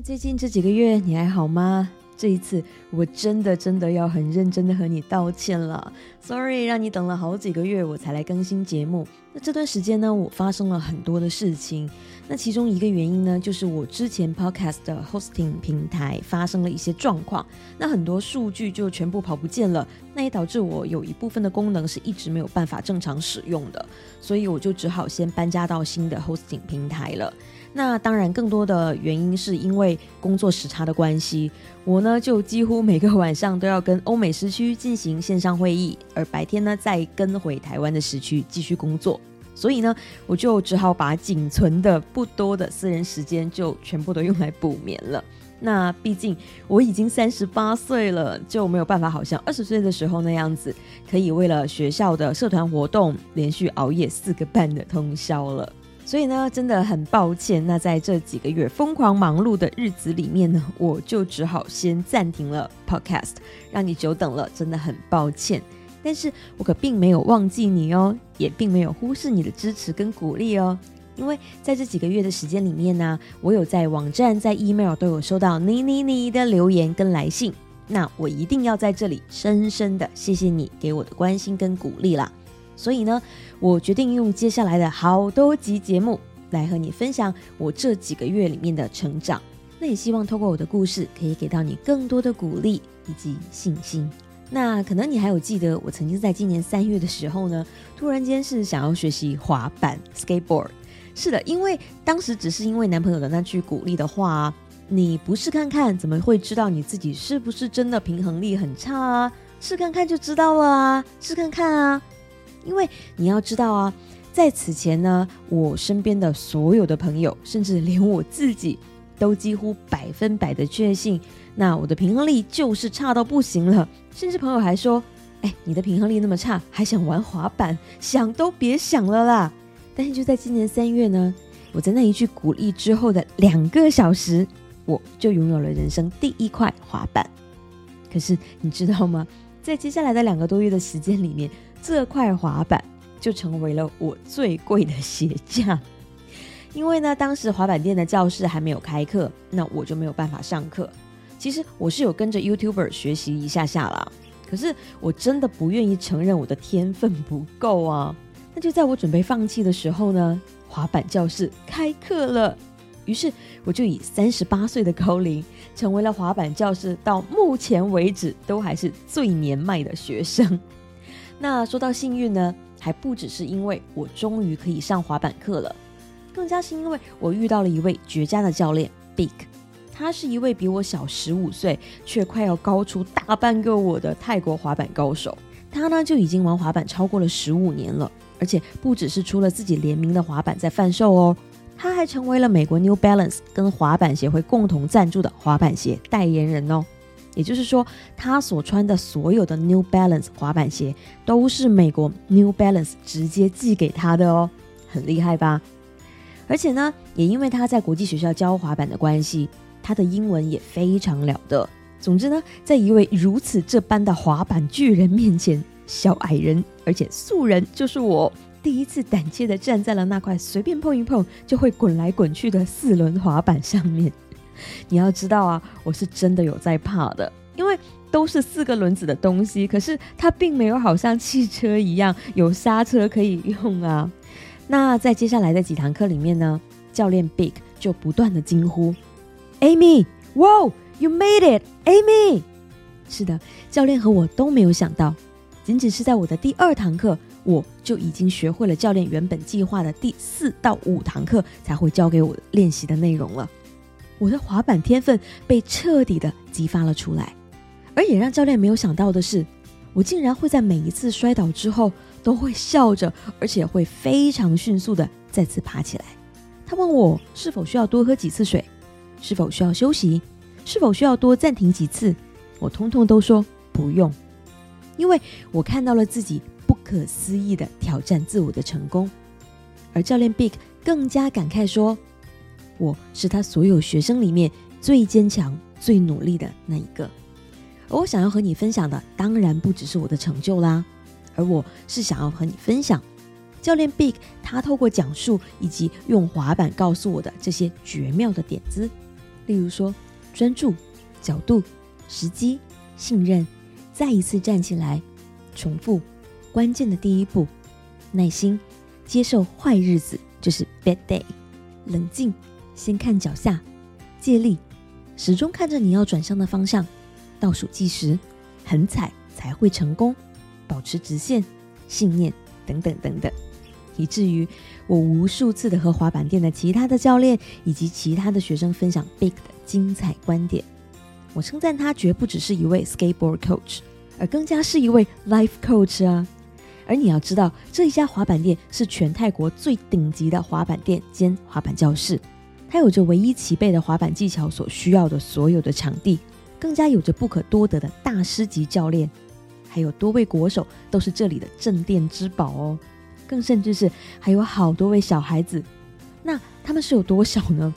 最近这几个月你还好吗？这一次我真的真的要很认真的和你道歉了，sorry 让你等了好几个月我才来更新节目。那这段时间呢，我发生了很多的事情。那其中一个原因呢，就是我之前 podcast 的 hosting 平台发生了一些状况，那很多数据就全部跑不见了，那也导致我有一部分的功能是一直没有办法正常使用的，所以我就只好先搬家到新的 hosting 平台了。那当然，更多的原因是因为工作时差的关系，我呢就几乎每个晚上都要跟欧美时区进行线上会议，而白天呢再跟回台湾的时区继续工作。所以呢，我就只好把仅存的不多的私人时间就全部都用来补眠了。那毕竟我已经三十八岁了，就没有办法好像二十岁的时候那样子，可以为了学校的社团活动连续熬夜四个半的通宵了。所以呢，真的很抱歉。那在这几个月疯狂忙碌的日子里面呢，我就只好先暂停了 Podcast，让你久等了，真的很抱歉。但是我可并没有忘记你哦，也并没有忽视你的支持跟鼓励哦。因为在这几个月的时间里面呢，我有在网站、在 email 都有收到你你你的留言跟来信。那我一定要在这里深深的谢谢你给我的关心跟鼓励啦。所以呢，我决定用接下来的好多集节目来和你分享我这几个月里面的成长。那也希望透过我的故事，可以给到你更多的鼓励以及信心。那可能你还有记得，我曾经在今年三月的时候呢，突然间是想要学习滑板 （skateboard）。是的，因为当时只是因为男朋友的那句鼓励的话：“你不试看看，怎么会知道你自己是不是真的平衡力很差啊？试看看就知道了啊，试看看啊！”因为你要知道啊，在此前呢，我身边的所有的朋友，甚至连我自己，都几乎百分百的确信。那我的平衡力就是差到不行了，甚至朋友还说：“哎，你的平衡力那么差，还想玩滑板？想都别想了啦！”但是就在今年三月呢，我在那一句鼓励之后的两个小时，我就拥有了人生第一块滑板。可是你知道吗？在接下来的两个多月的时间里面，这块滑板就成为了我最贵的鞋架。因为呢，当时滑板店的教室还没有开课，那我就没有办法上课。其实我是有跟着 YouTuber 学习一下下啦，可是我真的不愿意承认我的天分不够啊。那就在我准备放弃的时候呢，滑板教室开课了，于是我就以三十八岁的高龄，成为了滑板教室到目前为止都还是最年迈的学生。那说到幸运呢，还不只是因为我终于可以上滑板课了，更加是因为我遇到了一位绝佳的教练 Big。他是一位比我小十五岁，却快要高出大半个我的泰国滑板高手。他呢就已经玩滑板超过了十五年了，而且不只是出了自己联名的滑板在贩售哦，他还成为了美国 New Balance 跟滑板协会共同赞助的滑板鞋代言人哦。也就是说，他所穿的所有的 New Balance 滑板鞋都是美国 New Balance 直接寄给他的哦，很厉害吧？而且呢，也因为他在国际学校教滑板的关系。他的英文也非常了得。总之呢，在一位如此这般的滑板巨人面前，小矮人而且素人就是我，第一次胆怯的站在了那块随便碰一碰就会滚来滚去的四轮滑板上面。你要知道啊，我是真的有在怕的，因为都是四个轮子的东西，可是它并没有好像汽车一样有刹车可以用啊。那在接下来的几堂课里面呢，教练 Big 就不断的惊呼。Amy, wow, you made it, Amy！是的，教练和我都没有想到，仅仅是在我的第二堂课，我就已经学会了教练原本计划的第四到五堂课才会教给我练习的内容了。我的滑板天分被彻底的激发了出来，而也让教练没有想到的是，我竟然会在每一次摔倒之后都会笑着，而且会非常迅速的再次爬起来。他问我是否需要多喝几次水。是否需要休息？是否需要多暂停几次？我通通都说不用，因为我看到了自己不可思议的挑战自我的成功。而教练 Big 更加感慨说：“我是他所有学生里面最坚强、最努力的那一个。”而我想要和你分享的，当然不只是我的成就啦，而我是想要和你分享教练 Big 他透过讲述以及用滑板告诉我的这些绝妙的点子。例如说专注、角度、时机、信任，再一次站起来，重复关键的第一步，耐心接受坏日子就是 bad day，冷静先看脚下，借力始终看着你要转向的方向，倒数计时，狠踩才会成功，保持直线，信念等等等等。以至于我无数次的和滑板店的其他的教练以及其他的学生分享 Big 的精彩观点。我称赞他绝不只是一位 skateboard coach，而更加是一位 life coach 啊！而你要知道，这一家滑板店是全泰国最顶级的滑板店兼滑板教室，它有着唯一齐备的滑板技巧所需要的所有的场地，更加有着不可多得的大师级教练，还有多位国手都是这里的镇店之宝哦。更甚至是还有好多位小孩子，那他们是有多小呢？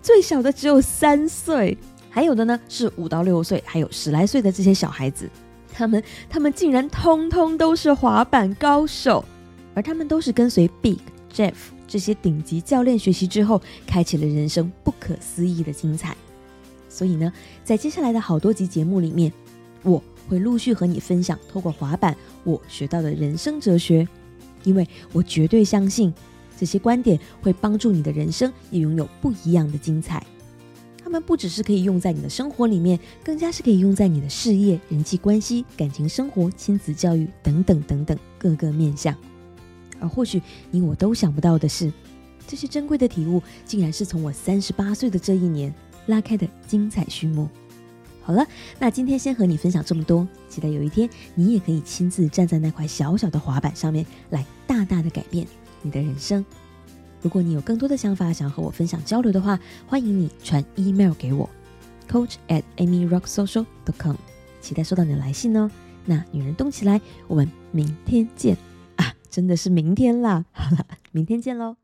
最小的只有三岁，还有的呢是五到六岁，还有十来岁的这些小孩子，他们他们竟然通通都是滑板高手，而他们都是跟随 Big Jeff 这些顶级教练学习之后，开启了人生不可思议的精彩。所以呢，在接下来的好多集节目里面，我会陆续和你分享，透过滑板我学到的人生哲学。因为我绝对相信，这些观点会帮助你的人生也拥有不一样的精彩。他们不只是可以用在你的生活里面，更加是可以用在你的事业、人际关系、感情生活、亲子教育等等等等各个面向。而或许你我都想不到的是，这些珍贵的体悟，竟然是从我三十八岁的这一年拉开的精彩序幕。好了，那今天先和你分享这么多，期待有一天你也可以亲自站在那块小小的滑板上面，来大大的改变你的人生。如果你有更多的想法想要和我分享交流的话，欢迎你传 email 给我，coach at amyrocksocial dot com，期待收到你的来信哦。那女人动起来，我们明天见啊！真的是明天啦，好了，明天见喽。